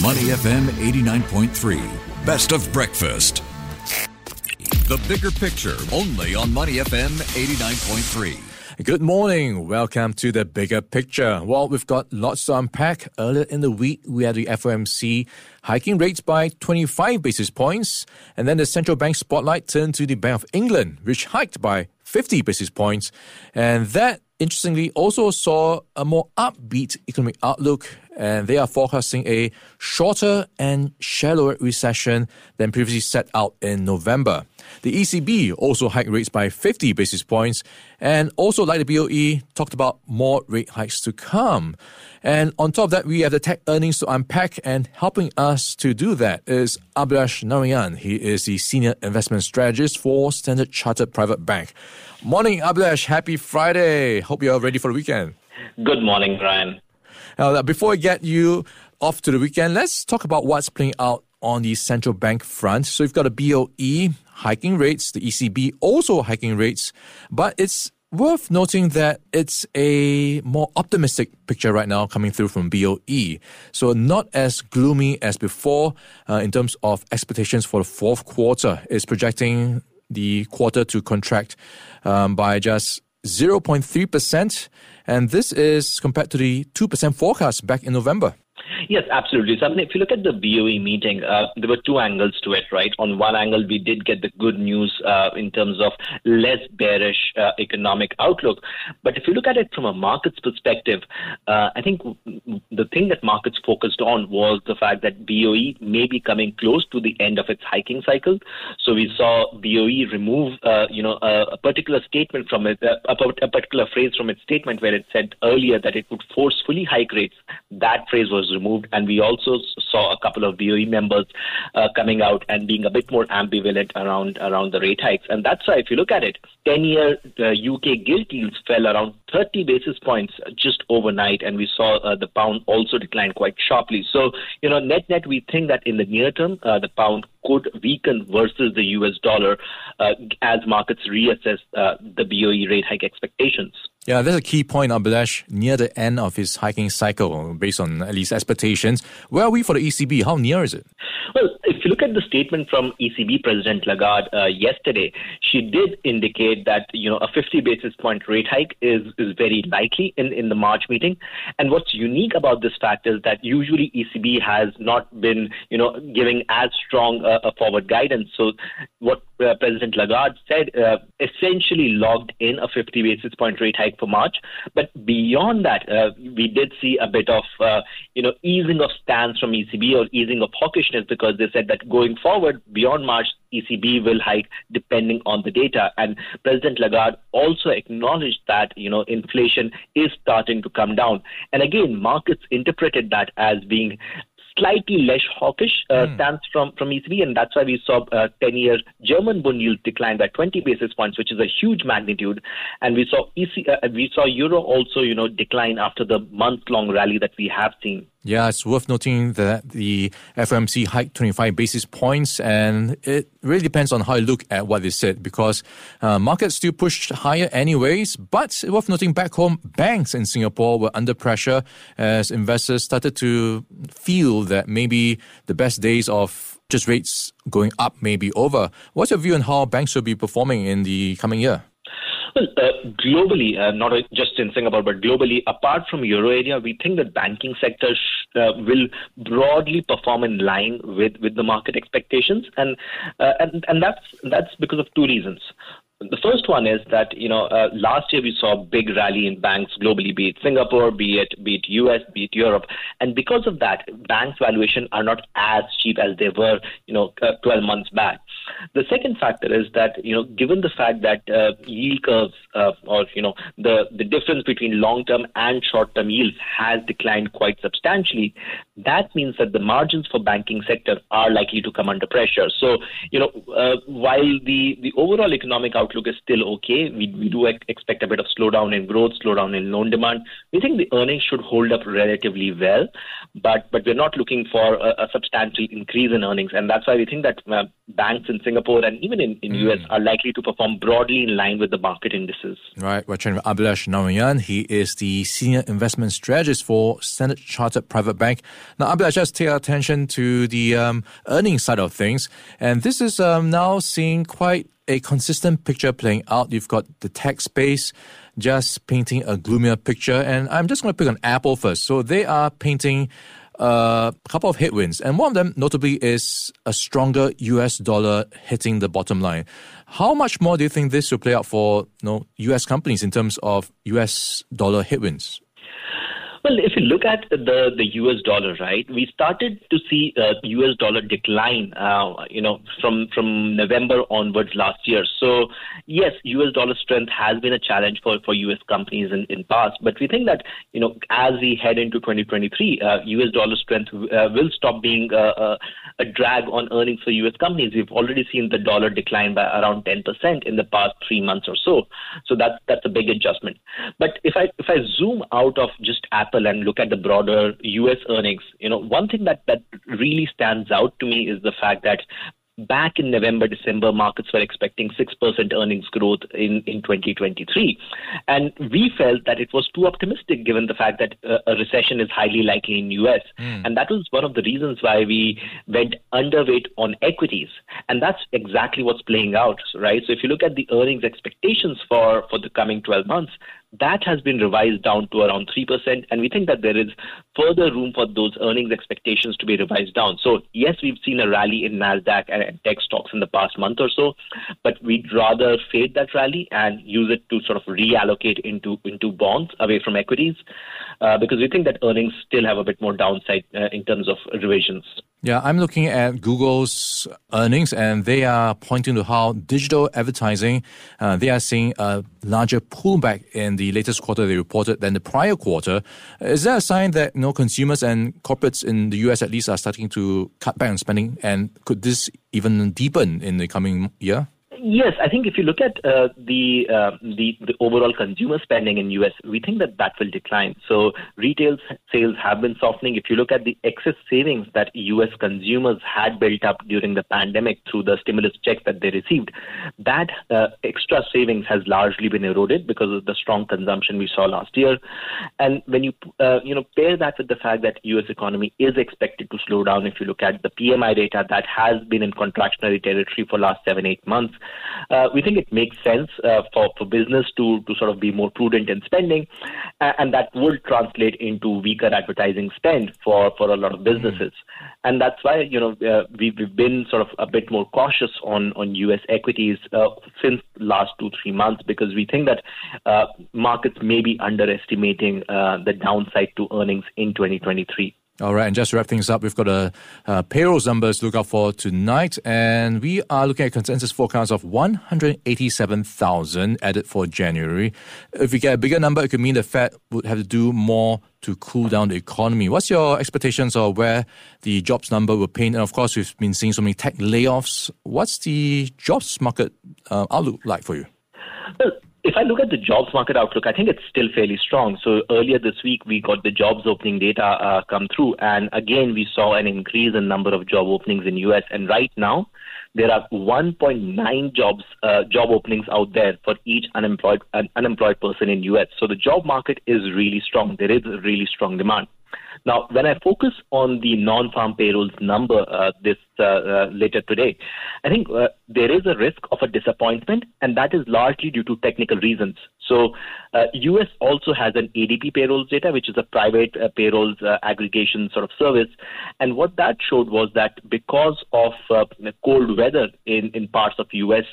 Money FM 89.3. Best of breakfast. The bigger picture only on Money FM 89.3. Good morning. Welcome to the bigger picture. Well, we've got lots to unpack. Earlier in the week, we had the FOMC hiking rates by 25 basis points. And then the central bank spotlight turned to the Bank of England, which hiked by 50 basis points. And that interestingly also saw a more upbeat economic outlook, and they are forecasting a shorter and shallower recession than previously set out in November. The ECB also hiked rates by 50 basis points, and also, like the BOE, talked about more rate hikes to come. And on top of that, we have the tech earnings to unpack, and helping us to do that is Abhilash Narayan. He is the senior investment strategist for Standard Chartered Private Bank. Morning, Abhilash. Happy Friday. Hope you're ready for the weekend. Good morning, Brian. Now, before we get you off to the weekend, let's talk about what's playing out on the central bank front. So we've got a BOE hiking rates, the ECB also hiking rates, but it's worth noting that it's a more optimistic picture right now coming through from BOE. So not as gloomy as before uh, in terms of expectations for the fourth quarter. It's projecting the quarter to contract um, by just 0.3%. And this is compared to the 2% forecast back in November. Yes, absolutely. So, I mean, if you look at the BOE meeting, uh, there were two angles to it, right? On one angle, we did get the good news uh, in terms of less bearish uh, economic outlook. But if you look at it from a market's perspective, uh, I think the thing that markets focused on was the fact that BOE may be coming close to the end of its hiking cycle. So we saw BOE remove, uh, you know, a, a, particular statement from it, uh, a, a particular phrase from its statement where it said earlier that it would forcefully hike rates. That phrase was removed. And we also saw a couple of BOE members uh, coming out and being a bit more ambivalent around around the rate hikes. And that's why, if you look at it, 10-year uh, UK gilt yields fell around 30 basis points just overnight, and we saw uh, the pound also decline quite sharply. So, you know, net net, we think that in the near term, uh, the pound could weaken versus the US dollar uh, as markets reassess uh, the BOE rate hike expectations. Yeah, that's a key point, Abhilash, near the end of his hiking cycle, based on at least expectations. Where are we for the ECB? How near is it? Well, if you look at the statement from ECB President Lagarde uh, yesterday, she did indicate that you know a 50 basis point rate hike is is very likely in, in the March meeting. And what's unique about this fact is that usually ECB has not been you know giving as strong a forward guidance. So what uh, President Lagarde said uh, essentially logged in a 50 basis point rate hike for March. But beyond that, uh, we did see a bit of uh, you know easing of stance from ECB or easing of hawkishness because they said that going forward beyond March, ECB will hike depending on the data. And President Lagarde also acknowledged that you know inflation is starting to come down. And again, markets interpreted that as being slightly less hawkish uh, mm. stance from, from ECB, and that's why we saw uh, 10 year German bond yield decline by 20 basis points, which is a huge magnitude. And we saw EC, uh, we saw Euro also, you know, decline after the month long rally that we have seen. Yeah, it's worth noting that the FOMC hiked 25 basis points, and it really depends on how you look at what they said because uh, markets still pushed higher anyways. But it's worth noting back home, banks in Singapore were under pressure as investors started to feel that maybe the best days of just rates going up may be over. What's your view on how banks will be performing in the coming year? Well, uh, globally, uh, not just in Singapore, but globally, apart from euro area, we think that banking sector sh- uh, will broadly perform in line with, with the market expectations, and uh, and and that's that's because of two reasons. The first one is that you know uh, last year we saw a big rally in banks globally, be it Singapore, be it be it US, be it Europe, and because of that, banks' valuation are not as cheap as they were you know uh, 12 months back. The second factor is that you know given the fact that uh, yield curves uh, or you know the the difference between long-term and short-term yields has declined quite substantially, that means that the margins for banking sector are likely to come under pressure. So you know uh, while the the overall economic outlook outlook is still okay. We, we do expect a bit of slowdown in growth, slowdown in loan demand. We think the earnings should hold up relatively well, but but we're not looking for a, a substantial increase in earnings, and that's why we think that uh, banks in Singapore and even in, in mm. US are likely to perform broadly in line with the market indices. Right. We're chatting with Abhilash Narayan. He is the senior investment strategist for Standard Chartered Private Bank. Now, Abhilash, just take our attention to the um, earnings side of things, and this is um, now seeing quite a consistent picture playing out. You've got the tech space just painting a gloomier picture, and I'm just going to pick on Apple first. So they are painting uh, a couple of headwinds, and one of them, notably, is a stronger US dollar hitting the bottom line. How much more do you think this will play out for you know, US companies in terms of US dollar headwinds? Well, if you look at the, the US dollar, right, we started to see uh, US dollar decline, uh, you know, from, from November onwards last year. So, yes, US dollar strength has been a challenge for, for US companies in, in past, but we think that, you know, as we head into 2023, uh, US dollar strength uh, will stop being a, a, a drag on earnings for US companies. We've already seen the dollar decline by around 10% in the past three months or so. So that's, that's a big adjustment. But if I, if I zoom out of just Apple and look at the broader US earnings, you know, one thing that, that really stands out to me is the fact that back in November, December, markets were expecting 6% earnings growth in, in 2023. And we felt that it was too optimistic given the fact that uh, a recession is highly likely in US. Mm. And that was one of the reasons why we went underweight on equities. And that's exactly what's playing out, right? So if you look at the earnings expectations for, for the coming 12 months, that has been revised down to around 3%, and we think that there is further room for those earnings expectations to be revised down. So, yes, we've seen a rally in NASDAQ and tech stocks in the past month or so, but we'd rather fade that rally and use it to sort of reallocate into, into bonds away from equities uh, because we think that earnings still have a bit more downside uh, in terms of revisions. Yeah, I'm looking at Google's earnings, and they are pointing to how digital advertising uh, they are seeing a larger pullback in the latest quarter they reported than the prior quarter. Is that a sign that you know consumers and corporates in the U.S. at least are starting to cut back on spending, and could this even deepen in the coming year? Yes, I think if you look at uh, the, uh, the, the overall consumer spending in US, we think that that will decline. So retail sales have been softening. If you look at the excess savings that US consumers had built up during the pandemic through the stimulus checks that they received, that uh, extra savings has largely been eroded because of the strong consumption we saw last year. And when you uh, you know pair that with the fact that US economy is expected to slow down, if you look at the PMI data that has been in contractionary territory for last seven eight months uh, we think it makes sense uh, for, for business to, to sort of be more prudent in spending, and that would translate into weaker advertising spend for, for a lot of businesses. And that's why, you know, uh, we, we've been sort of a bit more cautious on, on U.S. equities uh, since last two, three months because we think that uh, markets may be underestimating uh, the downside to earnings in 2023. All right, and just to wrap things up, we've got a, a payrolls numbers to look out for tonight, and we are looking at consensus forecast of 187,000 added for January. If we get a bigger number, it could mean the Fed would have to do more to cool down the economy. What's your expectations of where the jobs number will paint? And of course, we've been seeing so many tech layoffs. What's the jobs market uh, outlook like for you? If I look at the jobs market outlook, I think it's still fairly strong. So earlier this week, we got the jobs opening data uh, come through, and again, we saw an increase in number of job openings in US. And right now, there are 1.9 jobs uh, job openings out there for each unemployed uh, unemployed person in US. So the job market is really strong. There is really strong demand. Now, when I focus on the non-farm payrolls number uh, this uh, uh, later today, I think uh, there is a risk of a disappointment, and that is largely due to technical reasons. So, US uh, also has an ADP payrolls data, which is a private uh, payrolls aggregation sort of service, and what that showed was that because of cold weather in in parts of US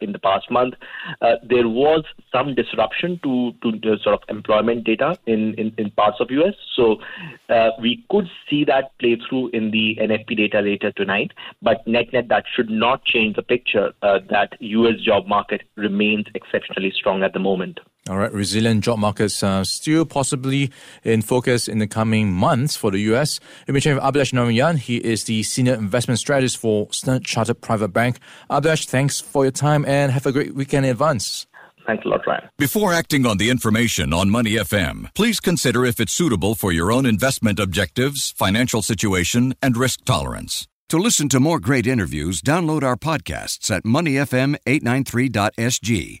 in the past month, there was some disruption to to the sort of employment data in in, in parts of US. So. Uh, we could see that play through in the NFP data later tonight, but net net that should not change the picture uh, that U.S. job market remains exceptionally strong at the moment. All right, resilient job markets uh, still possibly in focus in the coming months for the U.S. We've been chatting with Abhilash Narayan. He is the senior investment strategist for Standard Chartered Private Bank. Abhilash, thanks for your time and have a great weekend in advance. Thanks a lot, Ryan. Before acting on the information on Money FM, please consider if it's suitable for your own investment objectives, financial situation, and risk tolerance. To listen to more great interviews, download our podcasts at moneyfm893.sg